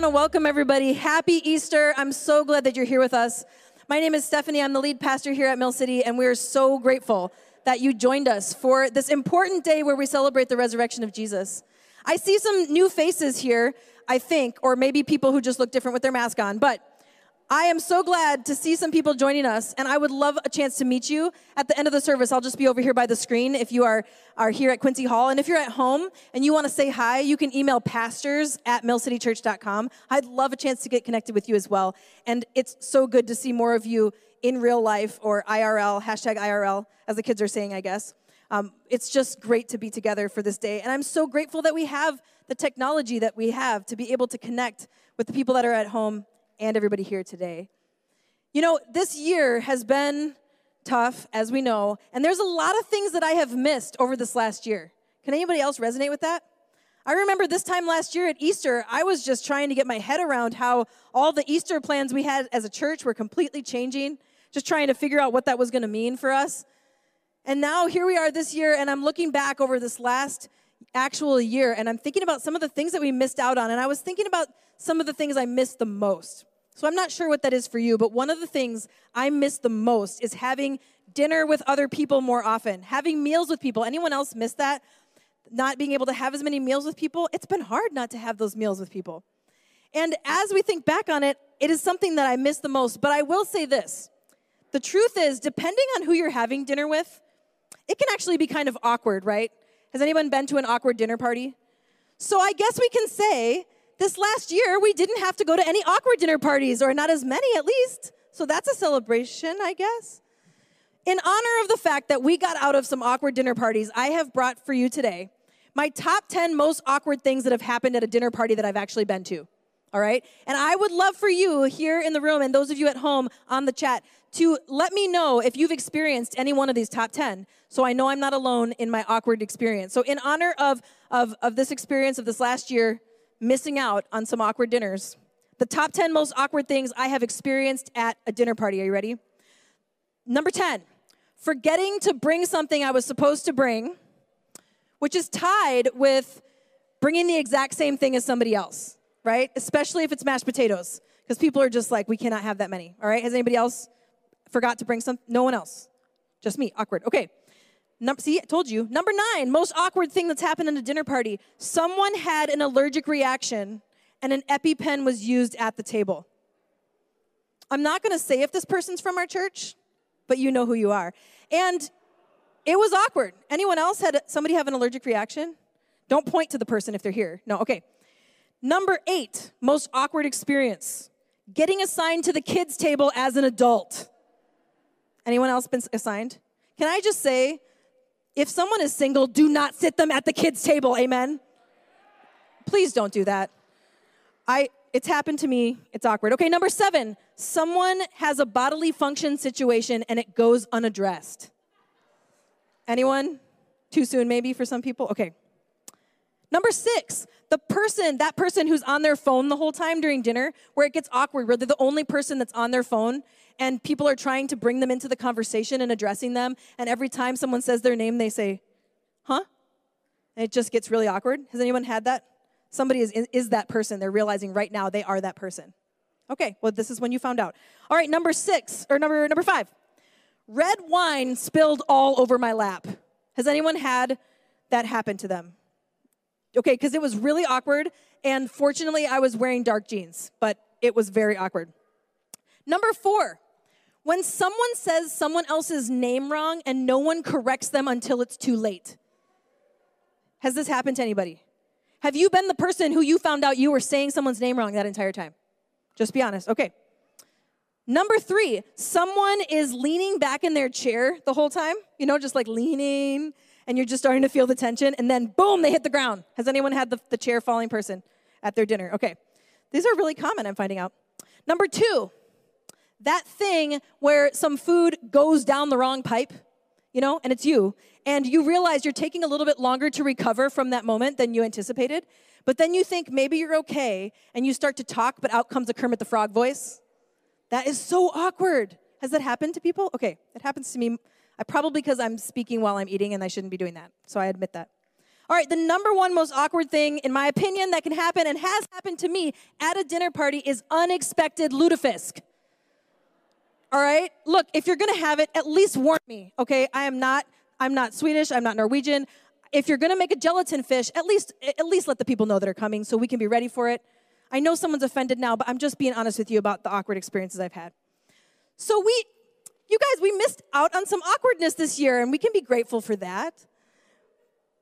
want to welcome everybody. Happy Easter. I'm so glad that you're here with us. My name is Stephanie. I'm the lead pastor here at Mill City, and we're so grateful that you joined us for this important day where we celebrate the resurrection of Jesus. I see some new faces here, I think, or maybe people who just look different with their mask on, but I am so glad to see some people joining us, and I would love a chance to meet you at the end of the service. I'll just be over here by the screen if you are, are here at Quincy Hall. And if you're at home and you want to say hi, you can email pastors at millcitychurch.com. I'd love a chance to get connected with you as well. And it's so good to see more of you in real life or IRL, hashtag IRL, as the kids are saying, I guess. Um, it's just great to be together for this day. And I'm so grateful that we have the technology that we have to be able to connect with the people that are at home and everybody here today. You know, this year has been tough, as we know, and there's a lot of things that I have missed over this last year. Can anybody else resonate with that? I remember this time last year at Easter, I was just trying to get my head around how all the Easter plans we had as a church were completely changing, just trying to figure out what that was going to mean for us. And now here we are this year, and I'm looking back over this last actual year, and I'm thinking about some of the things that we missed out on, and I was thinking about some of the things I missed the most. So I'm not sure what that is for you, but one of the things I miss the most is having dinner with other people more often, having meals with people. Anyone else miss that? Not being able to have as many meals with people? It's been hard not to have those meals with people. And as we think back on it, it is something that I miss the most. But I will say this the truth is, depending on who you're having dinner with, it can actually be kind of awkward, right? Has anyone been to an awkward dinner party? So I guess we can say this last year, we didn't have to go to any awkward dinner parties, or not as many at least. So that's a celebration, I guess. In honor of the fact that we got out of some awkward dinner parties, I have brought for you today my top 10 most awkward things that have happened at a dinner party that I've actually been to. All right? And I would love for you here in the room and those of you at home on the chat to let me know if you've experienced any one of these top 10 so I know I'm not alone in my awkward experience. So, in honor of, of, of this experience of this last year, missing out on some awkward dinners. The top 10 most awkward things I have experienced at a dinner party. Are you ready? Number 10, forgetting to bring something I was supposed to bring, which is tied with bringing the exact same thing as somebody else, right? Especially if it's mashed potatoes, because people are just like, we cannot have that many, all right? Has anybody else forgot to bring some? No one else. Just me, awkward. Okay. Number, see, I told you. Number nine, most awkward thing that's happened at a dinner party. Someone had an allergic reaction and an EpiPen was used at the table. I'm not going to say if this person's from our church, but you know who you are. And it was awkward. Anyone else had somebody have an allergic reaction? Don't point to the person if they're here. No, okay. Number eight, most awkward experience getting assigned to the kids' table as an adult. Anyone else been assigned? Can I just say, if someone is single, do not sit them at the kids' table. Amen. Please don't do that. I it's happened to me. It's awkward. Okay, number 7. Someone has a bodily function situation and it goes unaddressed. Anyone? Too soon maybe for some people? Okay. Number 6. The person, that person who's on their phone the whole time during dinner, where it gets awkward, where they're the only person that's on their phone and people are trying to bring them into the conversation and addressing them. And every time someone says their name, they say, huh? And it just gets really awkward. Has anyone had that? Somebody is, is that person. They're realizing right now they are that person. Okay, well, this is when you found out. All right, number six, or number, number five. Red wine spilled all over my lap. Has anyone had that happen to them? Okay, because it was really awkward, and fortunately, I was wearing dark jeans, but it was very awkward. Number four, when someone says someone else's name wrong and no one corrects them until it's too late. Has this happened to anybody? Have you been the person who you found out you were saying someone's name wrong that entire time? Just be honest. Okay. Number three, someone is leaning back in their chair the whole time, you know, just like leaning, and you're just starting to feel the tension, and then boom, they hit the ground. Has anyone had the, the chair falling person at their dinner? Okay. These are really common, I'm finding out. Number two, that thing where some food goes down the wrong pipe, you know, and it's you, and you realize you're taking a little bit longer to recover from that moment than you anticipated, but then you think maybe you're okay, and you start to talk, but out comes a Kermit the Frog voice. That is so awkward. Has that happened to people? Okay, it happens to me. I probably because I'm speaking while I'm eating, and I shouldn't be doing that. So I admit that. All right, the number one most awkward thing, in my opinion, that can happen and has happened to me at a dinner party is unexpected lutefisk. All right, look, if you're gonna have it, at least warn me, okay? I am not, I'm not Swedish, I'm not Norwegian. If you're gonna make a gelatin fish, at least, at least let the people know that are coming so we can be ready for it. I know someone's offended now, but I'm just being honest with you about the awkward experiences I've had. So we, you guys, we missed out on some awkwardness this year, and we can be grateful for that.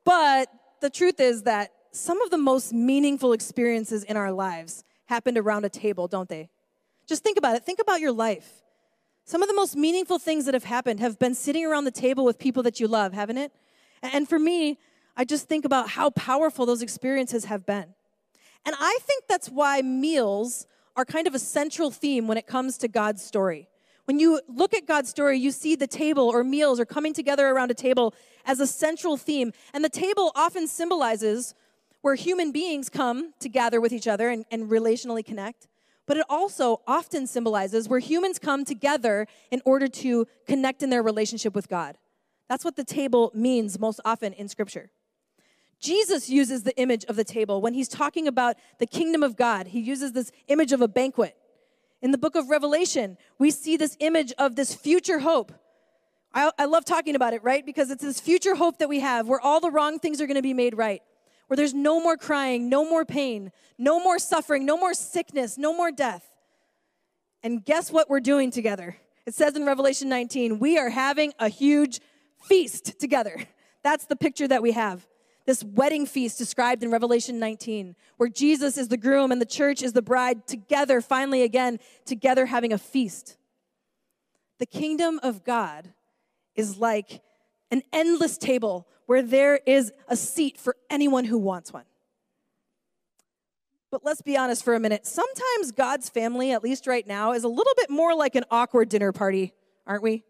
But the truth is that some of the most meaningful experiences in our lives happened around a table, don't they? Just think about it. Think about your life. Some of the most meaningful things that have happened have been sitting around the table with people that you love, haven't it? And for me, I just think about how powerful those experiences have been. And I think that's why meals are kind of a central theme when it comes to God's story. When you look at God's story, you see the table or meals or coming together around a table as a central theme. And the table often symbolizes where human beings come to gather with each other and, and relationally connect but it also often symbolizes where humans come together in order to connect in their relationship with God. That's what the table means most often in Scripture. Jesus uses the image of the table when he's talking about the kingdom of God. He uses this image of a banquet. In the book of Revelation, we see this image of this future hope. I, I love talking about it, right? Because it's this future hope that we have where all the wrong things are going to be made right where there's no more crying, no more pain, no more suffering, no more sickness, no more death. And guess what we're doing together? It says in Revelation 19, we are having a huge feast together. That's the picture that we have. This wedding feast described in Revelation 19, where Jesus is the groom and the church is the bride, together, finally again, together having a feast. The kingdom of God is like an endless table where there is a seat for anyone who wants one. But let's be honest for a minute. Sometimes God's family, at least right now, is a little bit more like an awkward dinner party, aren't we?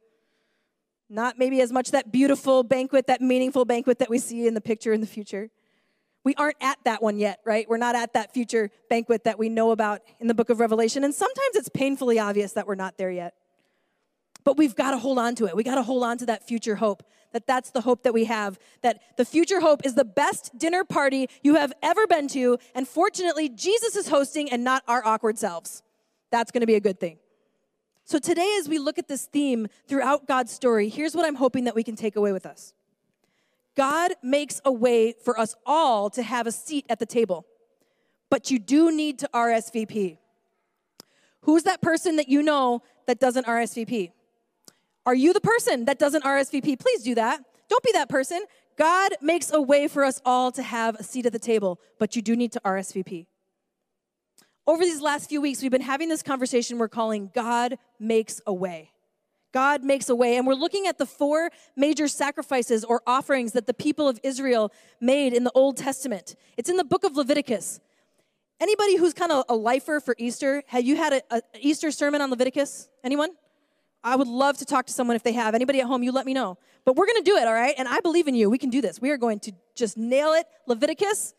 Not maybe as much that beautiful banquet, that meaningful banquet that we see in the picture in the future. We aren't at that one yet, right? We're not at that future banquet that we know about in the book of Revelation. And sometimes it's painfully obvious that we're not there yet. But we've got to hold on to it. We got to hold on to that future hope that that's the hope that we have, that the future hope is the best dinner party you have ever been to, and fortunately, Jesus is hosting and not our awkward selves. That's gonna be a good thing. So, today, as we look at this theme throughout God's story, here's what I'm hoping that we can take away with us God makes a way for us all to have a seat at the table, but you do need to RSVP. Who's that person that you know that doesn't RSVP? Are you the person that doesn't RSVP? Please do that. Don't be that person. God makes a way for us all to have a seat at the table, but you do need to RSVP. Over these last few weeks, we've been having this conversation we're calling God Makes a Way. God makes a way. And we're looking at the four major sacrifices or offerings that the people of Israel made in the Old Testament. It's in the book of Leviticus. Anybody who's kind of a lifer for Easter, have you had an Easter sermon on Leviticus? Anyone? I would love to talk to someone if they have. Anybody at home, you let me know. But we're going to do it, all right? And I believe in you. We can do this. We are going to just nail it. Leviticus.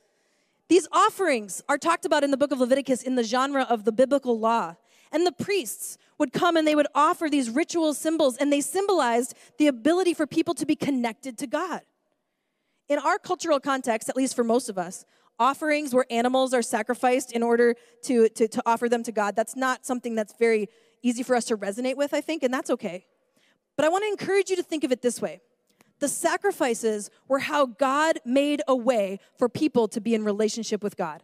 These offerings are talked about in the book of Leviticus in the genre of the biblical law. And the priests would come and they would offer these ritual symbols, and they symbolized the ability for people to be connected to God. In our cultural context, at least for most of us, offerings where animals are sacrificed in order to, to, to offer them to God, that's not something that's very easy for us to resonate with, I think, and that's okay. But I want to encourage you to think of it this way the sacrifices were how God made a way for people to be in relationship with God.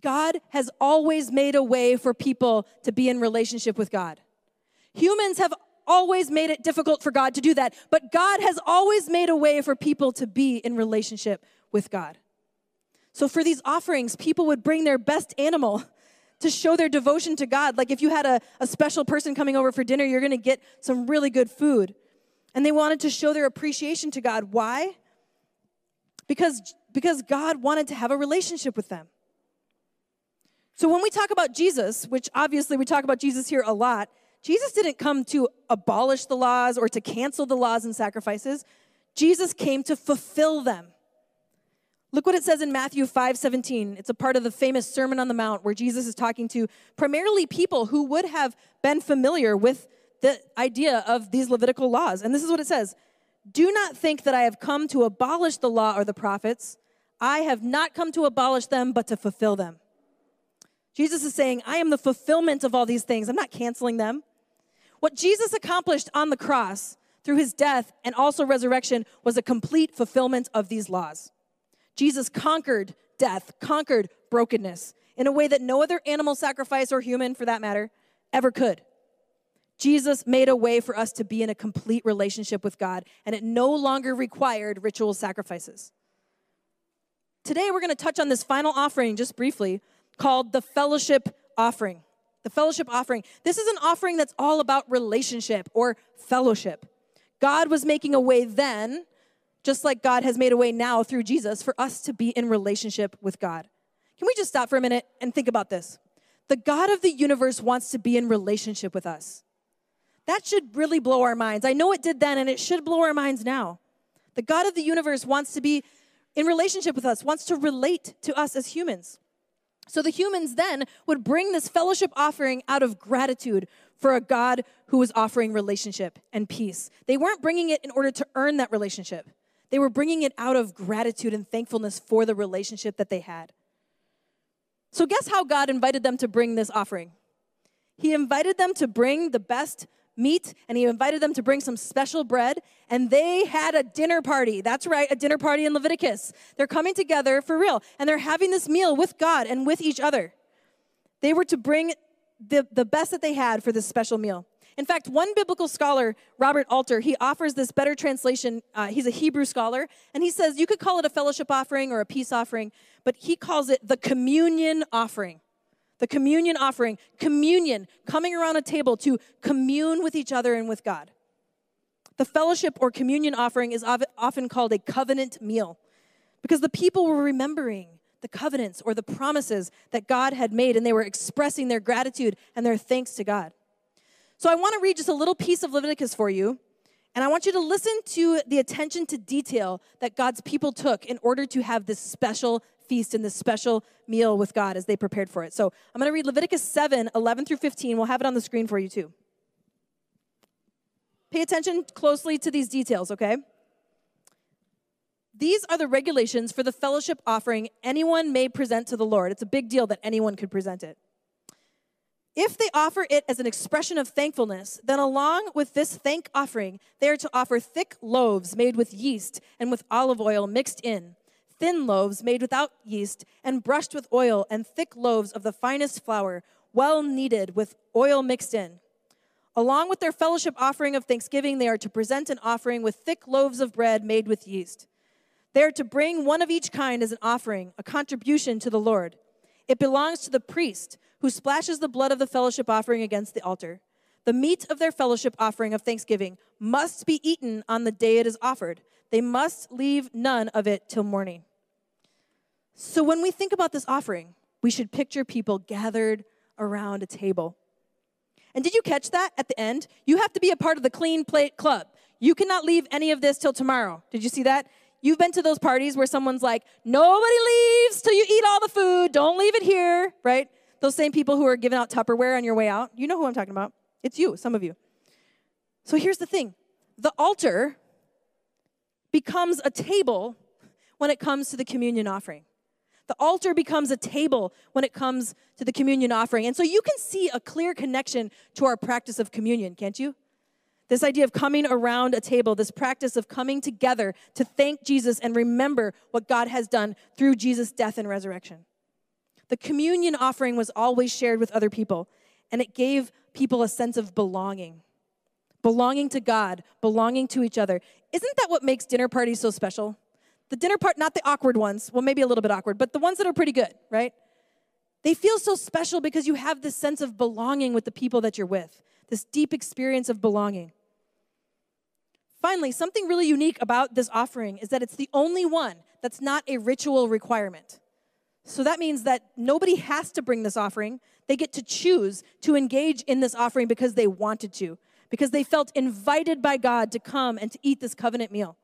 God has always made a way for people to be in relationship with God. Humans have always made it difficult for God to do that, but God has always made a way for people to be in relationship with God. So for these offerings, people would bring their best animal to show their devotion to God. Like if you had a, a special person coming over for dinner, you're going to get some really good food. And they wanted to show their appreciation to God. Why? Because, because God wanted to have a relationship with them. So when we talk about Jesus, which obviously we talk about Jesus here a lot, Jesus didn't come to abolish the laws or to cancel the laws and sacrifices. Jesus came to fulfill them. Look what it says in Matthew 5 17. It's a part of the famous Sermon on the Mount where Jesus is talking to primarily people who would have been familiar with the idea of these Levitical laws. And this is what it says Do not think that I have come to abolish the law or the prophets. I have not come to abolish them, but to fulfill them. Jesus is saying, I am the fulfillment of all these things. I'm not canceling them. What Jesus accomplished on the cross through his death and also resurrection was a complete fulfillment of these laws. Jesus conquered death, conquered brokenness in a way that no other animal sacrifice or human, for that matter, ever could. Jesus made a way for us to be in a complete relationship with God, and it no longer required ritual sacrifices. Today, we're going to touch on this final offering just briefly called the fellowship offering. The fellowship offering. This is an offering that's all about relationship or fellowship. God was making a way then, just like God has made a way now through Jesus, for us to be in relationship with God. Can we just stop for a minute and think about this? The God of the universe wants to be in relationship with us. That should really blow our minds. I know it did then, and it should blow our minds now. The God of the universe wants to be in relationship with us, wants to relate to us as humans. So the humans then would bring this fellowship offering out of gratitude for a God who was offering relationship and peace. They weren't bringing it in order to earn that relationship, they were bringing it out of gratitude and thankfulness for the relationship that they had. So, guess how God invited them to bring this offering? He invited them to bring the best meat and he invited them to bring some special bread and they had a dinner party that's right a dinner party in leviticus they're coming together for real and they're having this meal with god and with each other they were to bring the, the best that they had for this special meal in fact one biblical scholar robert alter he offers this better translation uh, he's a hebrew scholar and he says you could call it a fellowship offering or a peace offering but he calls it the communion offering the communion offering, communion, coming around a table to commune with each other and with God. The fellowship or communion offering is often called a covenant meal because the people were remembering the covenants or the promises that God had made and they were expressing their gratitude and their thanks to God. So I want to read just a little piece of Leviticus for you. And I want you to listen to the attention to detail that God's people took in order to have this special feast and this special meal with God as they prepared for it. So I'm going to read Leviticus 7 11 through 15. We'll have it on the screen for you too. Pay attention closely to these details, okay? These are the regulations for the fellowship offering anyone may present to the Lord. It's a big deal that anyone could present it. If they offer it as an expression of thankfulness, then along with this thank offering, they are to offer thick loaves made with yeast and with olive oil mixed in thin loaves made without yeast and brushed with oil, and thick loaves of the finest flour, well kneaded with oil mixed in. Along with their fellowship offering of thanksgiving, they are to present an offering with thick loaves of bread made with yeast. They are to bring one of each kind as an offering, a contribution to the Lord. It belongs to the priest who splashes the blood of the fellowship offering against the altar. The meat of their fellowship offering of thanksgiving must be eaten on the day it is offered. They must leave none of it till morning. So when we think about this offering, we should picture people gathered around a table. And did you catch that at the end? You have to be a part of the clean plate club. You cannot leave any of this till tomorrow. Did you see that? You've been to those parties where someone's like, nobody leaves till you eat all the food. Don't leave it here, right? Those same people who are giving out Tupperware on your way out. You know who I'm talking about. It's you, some of you. So here's the thing the altar becomes a table when it comes to the communion offering. The altar becomes a table when it comes to the communion offering. And so you can see a clear connection to our practice of communion, can't you? This idea of coming around a table, this practice of coming together to thank Jesus and remember what God has done through Jesus' death and resurrection. The communion offering was always shared with other people, and it gave people a sense of belonging. Belonging to God, belonging to each other. Isn't that what makes dinner parties so special? The dinner part, not the awkward ones, well, maybe a little bit awkward, but the ones that are pretty good, right? They feel so special because you have this sense of belonging with the people that you're with, this deep experience of belonging. Finally, something really unique about this offering is that it's the only one that's not a ritual requirement. So that means that nobody has to bring this offering. They get to choose to engage in this offering because they wanted to, because they felt invited by God to come and to eat this covenant meal.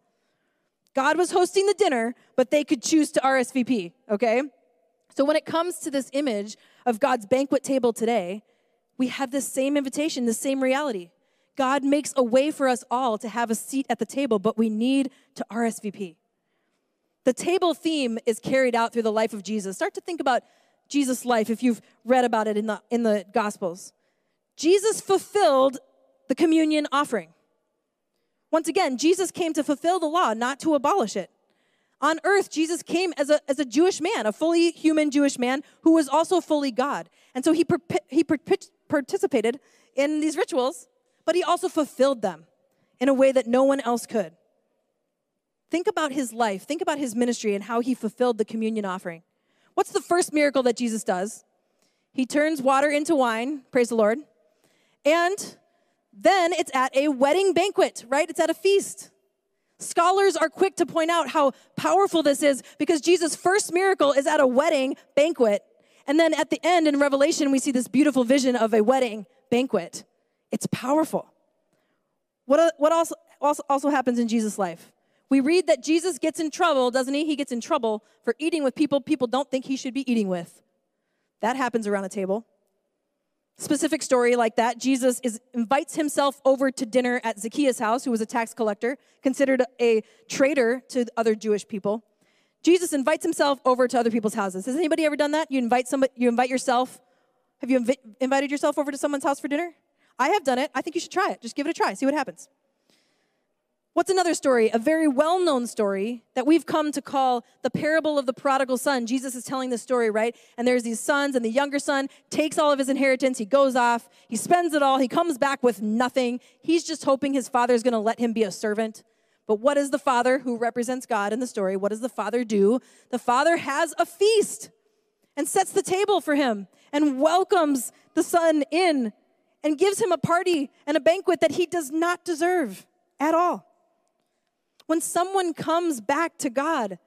God was hosting the dinner, but they could choose to RSVP, okay? So when it comes to this image of God's banquet table today, we have this same invitation, the same reality. God makes a way for us all to have a seat at the table, but we need to RSVP. The table theme is carried out through the life of Jesus. Start to think about Jesus' life if you've read about it in the, in the Gospels. Jesus fulfilled the communion offering. Once again, Jesus came to fulfill the law, not to abolish it. On earth, Jesus came as a, as a Jewish man, a fully human Jewish man who was also fully God. And so he, he participated in these rituals but he also fulfilled them in a way that no one else could. Think about his life, think about his ministry and how he fulfilled the communion offering. What's the first miracle that Jesus does? He turns water into wine, praise the Lord. And then it's at a wedding banquet, right? It's at a feast. Scholars are quick to point out how powerful this is because Jesus' first miracle is at a wedding banquet. And then at the end in Revelation, we see this beautiful vision of a wedding banquet. It's powerful. What, uh, what also, also, also happens in Jesus' life? We read that Jesus gets in trouble, doesn't he? He gets in trouble for eating with people people don't think he should be eating with. That happens around a table. Specific story like that Jesus is, invites himself over to dinner at Zacchaeus' house, who was a tax collector, considered a traitor to other Jewish people. Jesus invites himself over to other people's houses. Has anybody ever done that? You invite somebody, you invite yourself. Have you inv- invited yourself over to someone's house for dinner? I have done it. I think you should try it. Just give it a try, see what happens. What's another story? A very well known story that we've come to call the parable of the prodigal son. Jesus is telling this story, right? And there's these sons, and the younger son takes all of his inheritance. He goes off, he spends it all, he comes back with nothing. He's just hoping his father is going to let him be a servant. But what does the father, who represents God in the story, what does the father do? The father has a feast and sets the table for him and welcomes the son in and gives him a party and a banquet that he does not deserve at all. When someone comes back to God,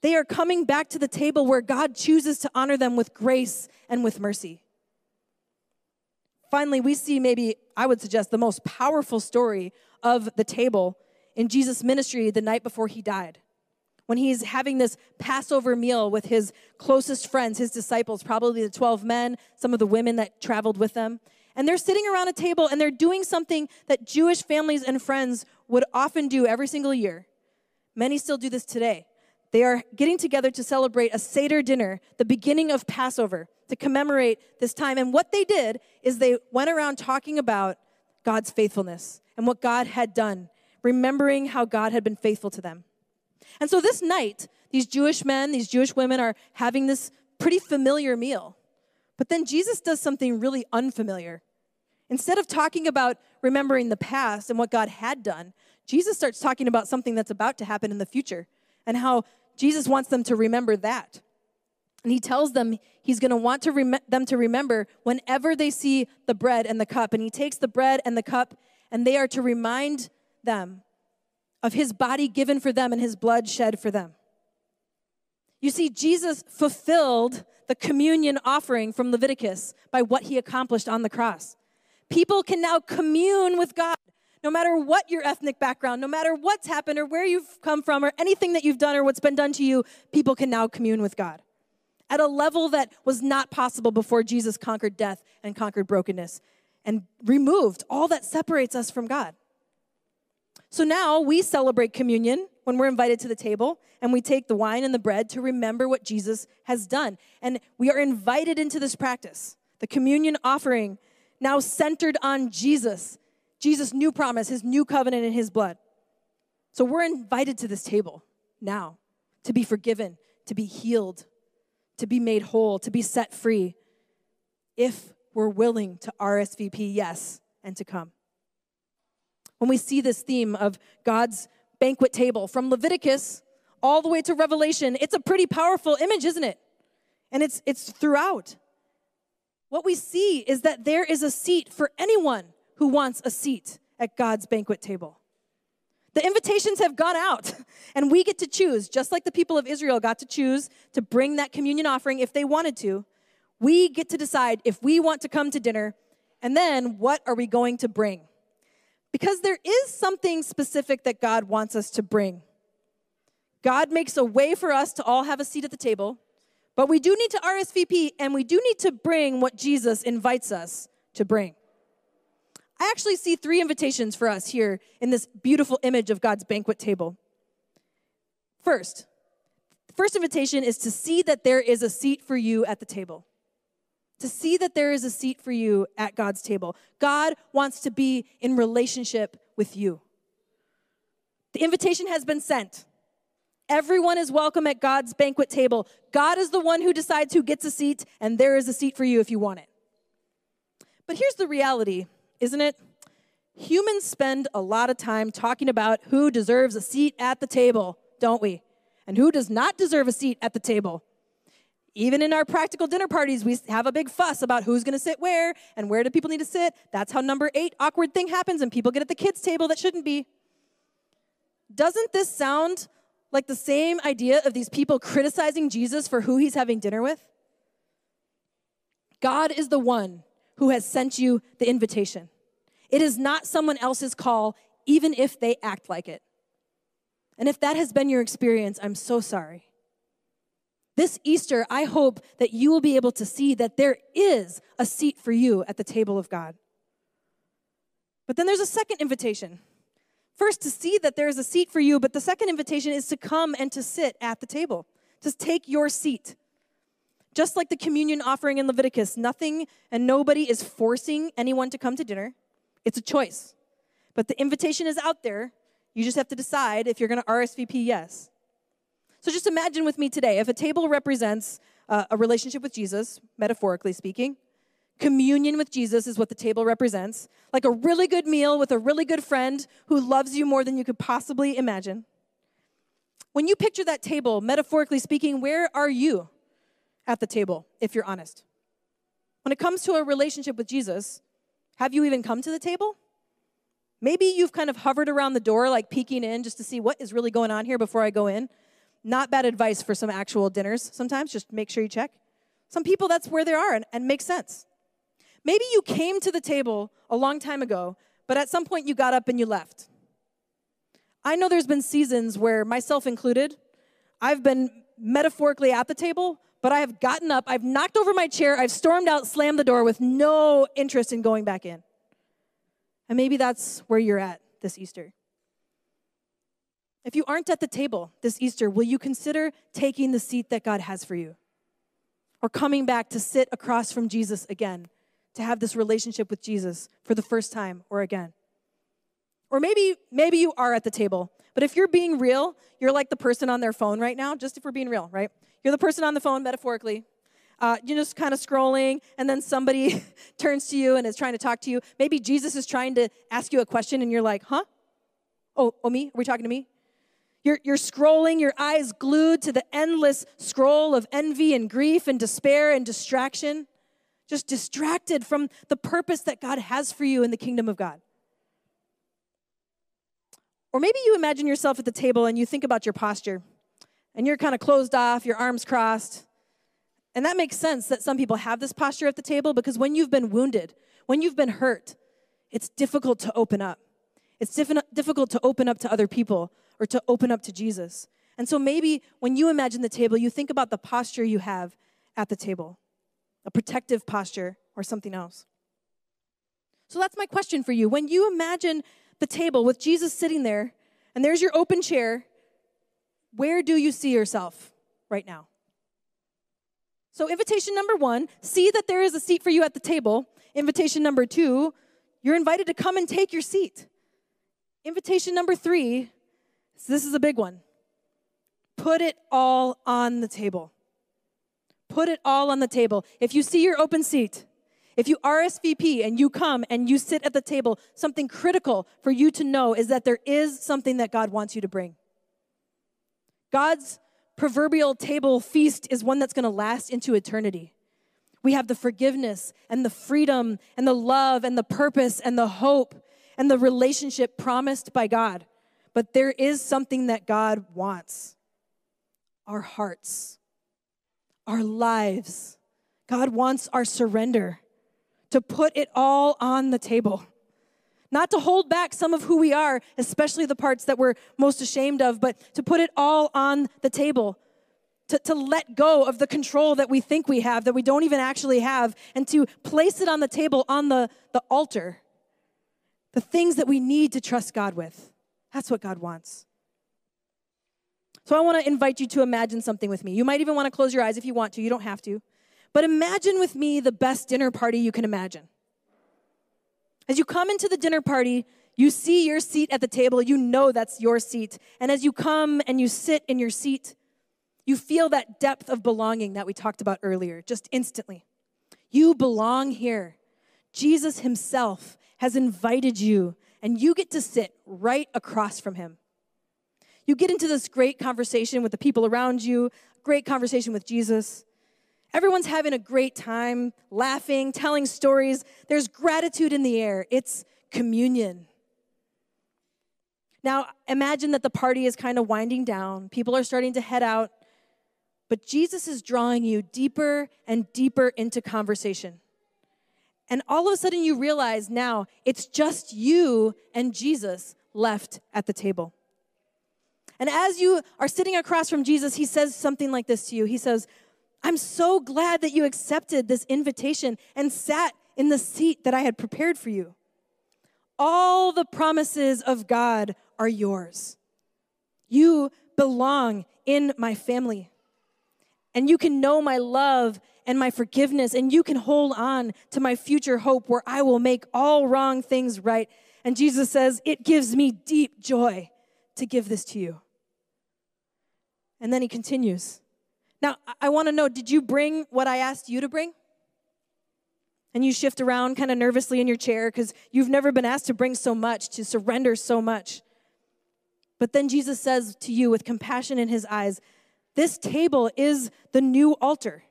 they are coming back to the table where God chooses to honor them with grace and with mercy. Finally, we see maybe, I would suggest, the most powerful story of the table in Jesus' ministry the night before he died. When he's having this Passover meal with his closest friends, his disciples, probably the 12 men, some of the women that traveled with them. And they're sitting around a table and they're doing something that Jewish families and friends would often do every single year. Many still do this today. They are getting together to celebrate a Seder dinner, the beginning of Passover, to commemorate this time. And what they did is they went around talking about God's faithfulness and what God had done, remembering how God had been faithful to them. And so this night, these Jewish men, these Jewish women are having this pretty familiar meal. But then Jesus does something really unfamiliar. Instead of talking about remembering the past and what God had done, Jesus starts talking about something that's about to happen in the future and how Jesus wants them to remember that. And he tells them he's going to want to rem- them to remember whenever they see the bread and the cup. And he takes the bread and the cup, and they are to remind them of his body given for them and his blood shed for them. You see, Jesus fulfilled the communion offering from Leviticus by what he accomplished on the cross. People can now commune with God. No matter what your ethnic background, no matter what's happened or where you've come from or anything that you've done or what's been done to you, people can now commune with God at a level that was not possible before Jesus conquered death and conquered brokenness and removed all that separates us from God. So now we celebrate communion when we're invited to the table and we take the wine and the bread to remember what Jesus has done. And we are invited into this practice. The communion offering now centered on Jesus, Jesus' new promise, his new covenant in his blood. So we're invited to this table now to be forgiven, to be healed, to be made whole, to be set free, if we're willing to RSVP yes and to come. When we see this theme of God's banquet table from Leviticus all the way to Revelation. It's a pretty powerful image, isn't it? And it's, it's throughout. What we see is that there is a seat for anyone who wants a seat at God's banquet table. The invitations have gone out, and we get to choose, just like the people of Israel got to choose to bring that communion offering if they wanted to. We get to decide if we want to come to dinner, and then what are we going to bring? Because there is something specific that God wants us to bring. God makes a way for us to all have a seat at the table, but we do need to RSVP and we do need to bring what Jesus invites us to bring. I actually see three invitations for us here in this beautiful image of God's banquet table. First, the first invitation is to see that there is a seat for you at the table. To see that there is a seat for you at God's table. God wants to be in relationship with you. The invitation has been sent. Everyone is welcome at God's banquet table. God is the one who decides who gets a seat, and there is a seat for you if you want it. But here's the reality, isn't it? Humans spend a lot of time talking about who deserves a seat at the table, don't we? And who does not deserve a seat at the table. Even in our practical dinner parties, we have a big fuss about who's going to sit where and where do people need to sit. That's how number eight awkward thing happens and people get at the kids' table that shouldn't be. Doesn't this sound like the same idea of these people criticizing Jesus for who he's having dinner with? God is the one who has sent you the invitation. It is not someone else's call, even if they act like it. And if that has been your experience, I'm so sorry. This Easter, I hope that you will be able to see that there is a seat for you at the table of God. But then there's a second invitation. First, to see that there is a seat for you, but the second invitation is to come and to sit at the table. to take your seat. Just like the communion offering in Leviticus, nothing and nobody is forcing anyone to come to dinner. It's a choice. But the invitation is out there. You just have to decide if you're going to RSVP yes. So just imagine with me today if a table represents uh, a relationship with Jesus, metaphorically speaking, communion with Jesus is what the table represents, like a really good meal with a really good friend who loves you more than you could possibly imagine. When you picture that table, metaphorically speaking, where are you at the table, if you're honest? When it comes to a relationship with Jesus, have you even come to the table? Maybe you've kind of hovered around the door, like peeking in just to see what is really going on here before I go in. Not bad advice for some actual dinners sometimes, just make sure you check. Some people, that's where they are and, and makes sense. Maybe you came to the table a long time ago, but at some point you got up and you left. I know there's been seasons where, myself included, I've been metaphorically at the table, but I have gotten up, I've knocked over my chair, I've stormed out, slammed the door with no interest in going back in. And maybe that's where you're at this Easter. If you aren't at the table this Easter, will you consider taking the seat that God has for you? Or coming back to sit across from Jesus again to have this relationship with Jesus for the first time or again. Or maybe maybe you are at the table, but if you're being real, you're like the person on their phone right now, just if we're being real, right? You're the person on the phone metaphorically. Uh, you're just kind of scrolling, and then somebody turns to you and is trying to talk to you. Maybe Jesus is trying to ask you a question, and you're like, huh? Oh, oh, me? Are we talking to me? You're, you're scrolling, your eyes glued to the endless scroll of envy and grief and despair and distraction just distracted from the purpose that God has for you in the kingdom of God. Or maybe you imagine yourself at the table and you think about your posture and you're kind of closed off, your arms crossed. And that makes sense that some people have this posture at the table because when you've been wounded, when you've been hurt, it's difficult to open up. It's difficult to open up to other people or to open up to Jesus. And so maybe when you imagine the table, you think about the posture you have at the table a protective posture, or something else. So that's my question for you. When you imagine the table with Jesus sitting there, and there's your open chair, where do you see yourself right now? So, invitation number one, see that there is a seat for you at the table. Invitation number two, you're invited to come and take your seat. Invitation number three, this is a big one. Put it all on the table. Put it all on the table. If you see your open seat, if you RSVP and you come and you sit at the table, something critical for you to know is that there is something that God wants you to bring. God's proverbial table feast is one that's going to last into eternity. We have the forgiveness and the freedom and the love and the purpose and the hope and the relationship promised by God. But there is something that God wants our hearts our lives. God wants our surrender, to put it all on the table. Not to hold back some of who we are, especially the parts that we're most ashamed of, but to put it all on the table. To, to let go of the control that we think we have, that we don't even actually have, and to place it on the table on the, the altar. the things that we need to trust God with. That's what God wants. So I want to invite you to imagine something with me. You might even want to close your eyes if you want to, you don't have to. But imagine with me the best dinner party you can imagine. As you come into the dinner party, you see your seat at the table, you know that's your seat. And as you come and you sit in your seat, you feel that depth of belonging that we talked about earlier, just instantly. You belong here. Jesus himself has invited you, and you get to sit right across from him. You get into this great conversation with the people around you, great conversation with Jesus. Everyone's having a great time, laughing, telling stories. There's gratitude in the air. It's communion. Now, imagine that the party is kind of winding down. People are starting to head out. But Jesus is drawing you deeper and deeper into conversation. And all of a sudden, you realize now it's just you and Jesus left at the table. And as you are sitting across from Jesus, he says something like this to you He says, I'm so glad that you accepted this invitation and sat in the seat that I had prepared for you. All the promises of God are yours. You belong in my family. And you can know my love and my forgiveness, and you can hold on to my future hope where I will make all wrong things right. And Jesus says, It gives me deep joy to give this to you. And then he continues. Now, I want to know did you bring what I asked you to bring? And you shift around kind of nervously in your chair because you've never been asked to bring so much, to surrender so much. But then Jesus says to you with compassion in his eyes, This table is the new altar.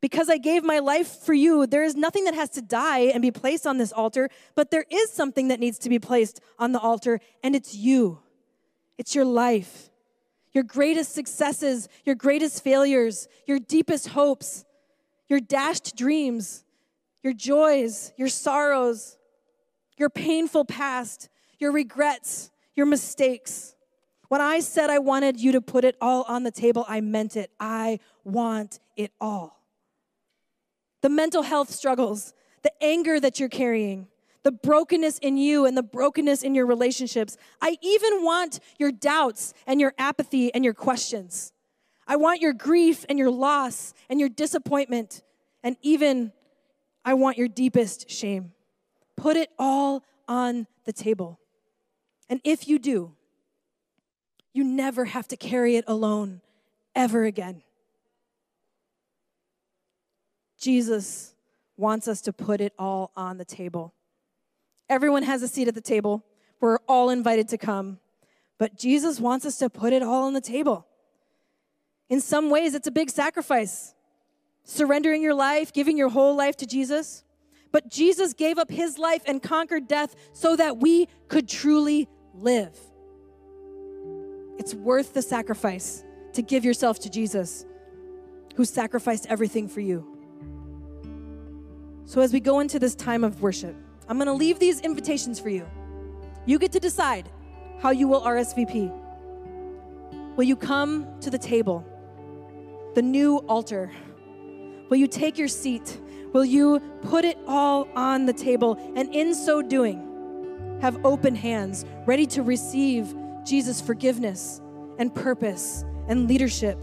Because I gave my life for you, there is nothing that has to die and be placed on this altar, but there is something that needs to be placed on the altar, and it's you. It's your life your greatest successes, your greatest failures, your deepest hopes, your dashed dreams, your joys, your sorrows, your painful past, your regrets, your mistakes. When I said I wanted you to put it all on the table, I meant it. I want it all. The mental health struggles, the anger that you're carrying, the brokenness in you and the brokenness in your relationships. I even want your doubts and your apathy and your questions. I want your grief and your loss and your disappointment, and even I want your deepest shame. Put it all on the table. And if you do, you never have to carry it alone ever again. Jesus wants us to put it all on the table. Everyone has a seat at the table. We're all invited to come. But Jesus wants us to put it all on the table. In some ways, it's a big sacrifice. Surrendering your life, giving your whole life to Jesus. But Jesus gave up his life and conquered death so that we could truly live. It's worth the sacrifice to give yourself to Jesus, who sacrificed everything for you. So, as we go into this time of worship, I'm going to leave these invitations for you. You get to decide how you will RSVP. Will you come to the table, the new altar? Will you take your seat? Will you put it all on the table? And in so doing, have open hands, ready to receive Jesus' forgiveness and purpose and leadership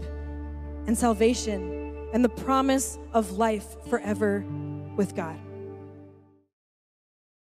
and salvation and the promise of life forever with God.